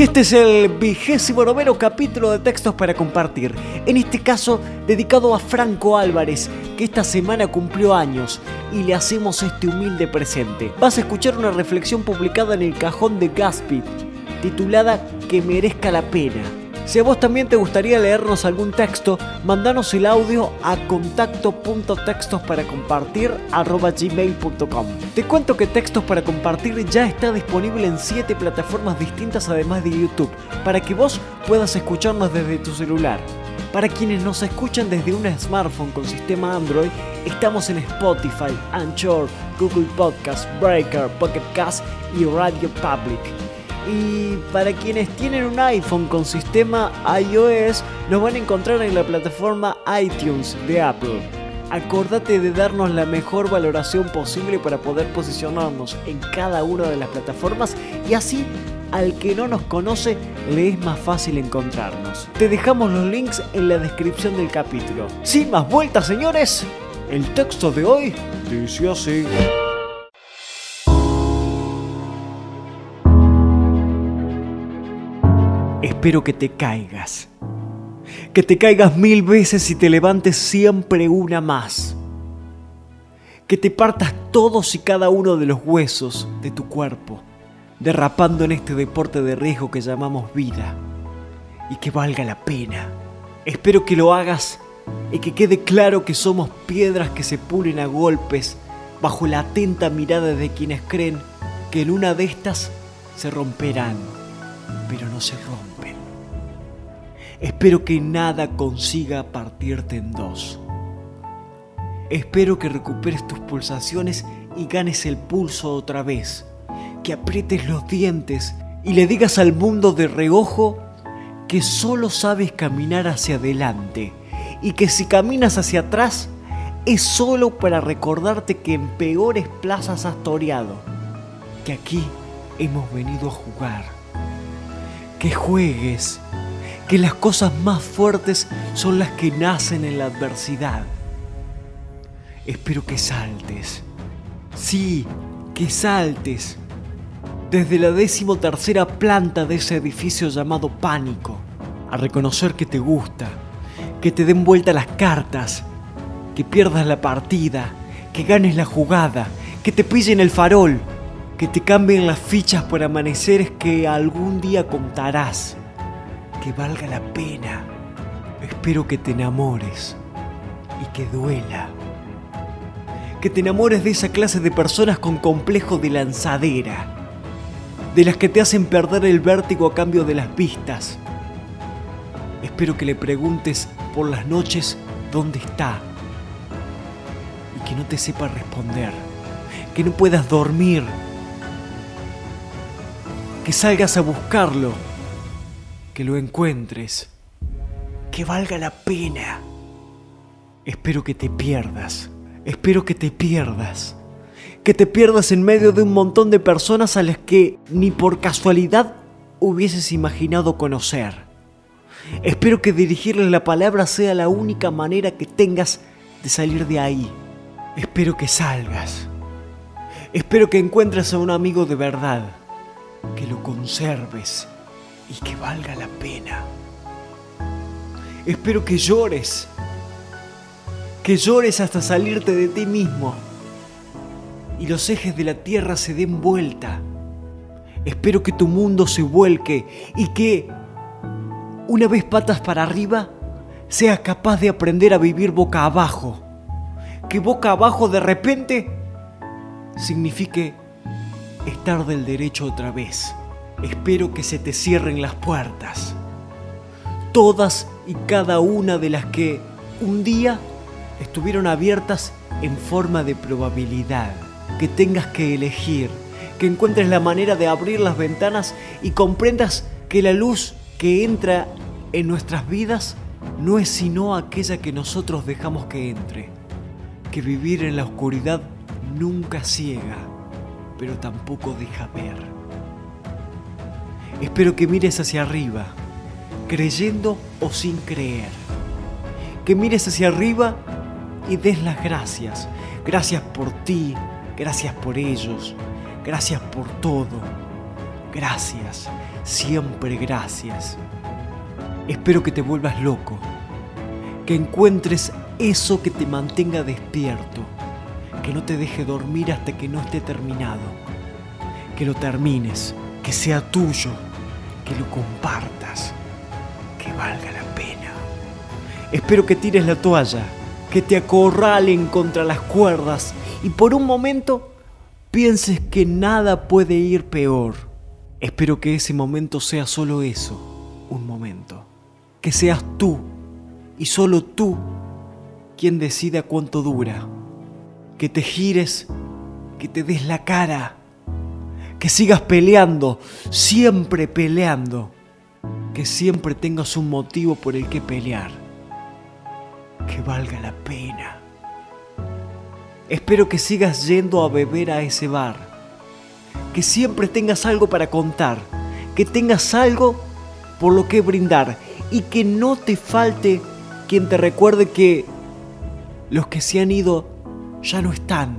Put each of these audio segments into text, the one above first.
Y este es el vigésimo noveno capítulo de Textos para Compartir. En este caso, dedicado a Franco Álvarez, que esta semana cumplió años y le hacemos este humilde presente. Vas a escuchar una reflexión publicada en el cajón de Gatsby, titulada Que merezca la pena. Si a vos también te gustaría leernos algún texto, mandanos el audio a contacto.textos para compartir gmail.com. Te cuento que Textos para Compartir ya está disponible en 7 plataformas distintas además de YouTube, para que vos puedas escucharnos desde tu celular. Para quienes nos escuchan desde un smartphone con sistema Android, estamos en Spotify, Anchor, Google Podcast, Breaker, Pocket Cast y Radio Public. Y para quienes tienen un iPhone con sistema iOS, nos van a encontrar en la plataforma iTunes de Apple. Acordate de darnos la mejor valoración posible para poder posicionarnos en cada una de las plataformas y así al que no nos conoce le es más fácil encontrarnos. Te dejamos los links en la descripción del capítulo. Sin más vueltas, señores, el texto de hoy dice así. Espero que te caigas. Que te caigas mil veces y te levantes siempre una más. Que te partas todos y cada uno de los huesos de tu cuerpo, derrapando en este deporte de riesgo que llamamos vida. Y que valga la pena. Espero que lo hagas y que quede claro que somos piedras que se pulen a golpes bajo la atenta mirada de quienes creen que en una de estas se romperán, pero no se rompen. Espero que nada consiga partirte en dos. Espero que recuperes tus pulsaciones y ganes el pulso otra vez. Que aprietes los dientes y le digas al mundo de reojo que solo sabes caminar hacia adelante y que si caminas hacia atrás es solo para recordarte que en peores plazas has toreado, que aquí hemos venido a jugar. Que juegues que las cosas más fuertes son las que nacen en la adversidad. Espero que saltes. Sí, que saltes. Desde la decimotercera planta de ese edificio llamado Pánico. A reconocer que te gusta. Que te den vuelta las cartas. Que pierdas la partida. Que ganes la jugada. Que te pillen el farol. Que te cambien las fichas por amaneceres que algún día contarás que valga la pena. Espero que te enamores y que duela. Que te enamores de esa clase de personas con complejo de lanzadera, de las que te hacen perder el vértigo a cambio de las vistas. Espero que le preguntes por las noches dónde está y que no te sepa responder, que no puedas dormir, que salgas a buscarlo que lo encuentres, que valga la pena. Espero que te pierdas, espero que te pierdas, que te pierdas en medio de un montón de personas a las que ni por casualidad hubieses imaginado conocer. Espero que dirigirles la palabra sea la única manera que tengas de salir de ahí. Espero que salgas. Espero que encuentres a un amigo de verdad, que lo conserves y que valga la pena. Espero que llores, que llores hasta salirte de ti mismo y los ejes de la tierra se den vuelta. Espero que tu mundo se vuelque y que, una vez patas para arriba, seas capaz de aprender a vivir boca abajo. Que boca abajo de repente signifique estar del derecho otra vez espero que se te cierren las puertas. Todas y cada una de las que un día estuvieron abiertas en forma de probabilidad. Que tengas que elegir, que encuentres la manera de abrir las ventanas y comprendas que la luz que entra en nuestras vidas no es sino aquella que nosotros dejamos que entre. Que vivir en la oscuridad nunca ciega, pero tampoco deja ver. Espero que mires hacia arriba, creyendo o sin creer. Que mires hacia arriba y des las gracias. Gracias por ti, gracias por ellos, gracias por todo. Gracias, siempre gracias. Espero que te vuelvas loco, que encuentres eso que te mantenga despierto, que no te deje dormir hasta que no esté terminado, que lo termines, que sea tuyo, que lo compartas, que valga la pena. Espero que tires la toalla, que te acorralen contra las cuerdas y por un momento pienses que nada puede ir peor. Espero que ese momento sea solo eso, un momento. Que seas tú y solo tú quien decida cuánto dura. Que te gires, que te des la cara, que sigas peleando, siempre peleando. Que siempre tengas un motivo por el que pelear. Que valga la pena. Espero que sigas yendo a beber a ese bar que siempre tengas algo para contar, que tengas algo por lo que brindar y que no te falte quien te recuerde que los que se han ido ya no están,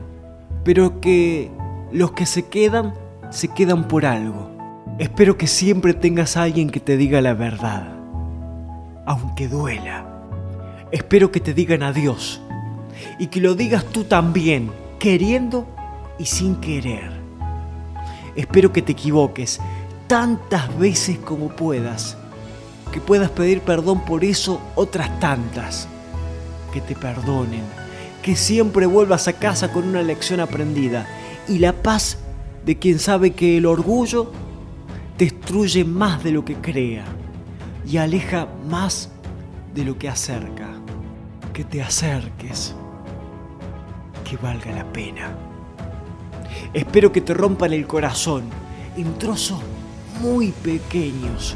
pero que los que se quedan se quedan por algo. Espero que siempre tengas a alguien que te diga la verdad, aunque duela. Espero que te digan adiós y que lo digas tú también, queriendo y sin querer. Espero que te equivoques tantas veces como puedas. Que puedas pedir perdón por eso otras tantas. Que te perdonen. Que siempre vuelvas a casa con una lección aprendida. Y la paz de quien sabe que el orgullo destruye más de lo que crea. Y aleja más de lo que acerca. Que te acerques. Que valga la pena. Espero que te rompan el corazón en trozos muy pequeños,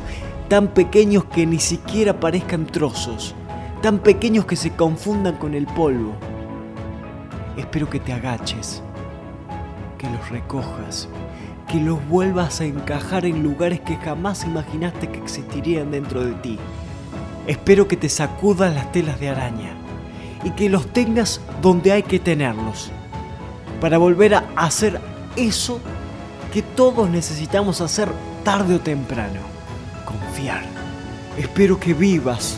tan pequeños que ni siquiera parezcan trozos, tan pequeños que se confundan con el polvo. Espero que te agaches, que los recojas, que los vuelvas a encajar en lugares que jamás imaginaste que existirían dentro de ti. Espero que te sacudas las telas de araña y que los tengas donde hay que tenerlos para volver a hacer eso que todos necesitamos hacer tarde o temprano. Confiar. Espero que vivas,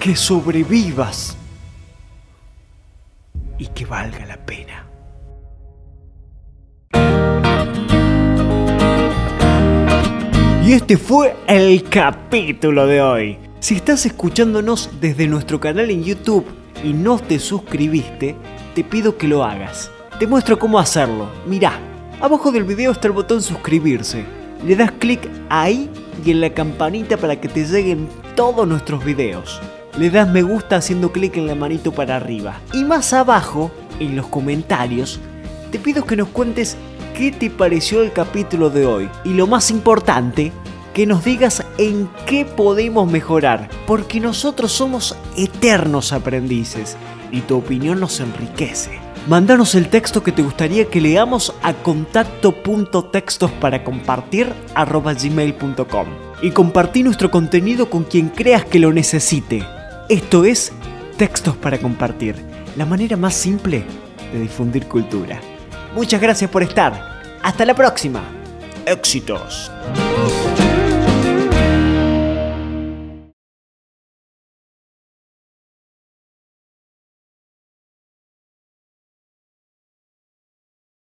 que sobrevivas y que valga la pena. Y este fue el capítulo de hoy. Si estás escuchándonos desde nuestro canal en YouTube y no te suscribiste, te pido que lo hagas te muestro cómo hacerlo. Mirá, abajo del video está el botón suscribirse. Le das clic ahí y en la campanita para que te lleguen todos nuestros videos. Le das me gusta haciendo clic en la manito para arriba. Y más abajo, en los comentarios, te pido que nos cuentes qué te pareció el capítulo de hoy. Y lo más importante, que nos digas en qué podemos mejorar. Porque nosotros somos eternos aprendices y tu opinión nos enriquece. Mándanos el texto que te gustaría que leamos a contacto.textos para compartir gmail.com y compartí nuestro contenido con quien creas que lo necesite. Esto es Textos para Compartir, la manera más simple de difundir cultura. Muchas gracias por estar. Hasta la próxima. Éxitos.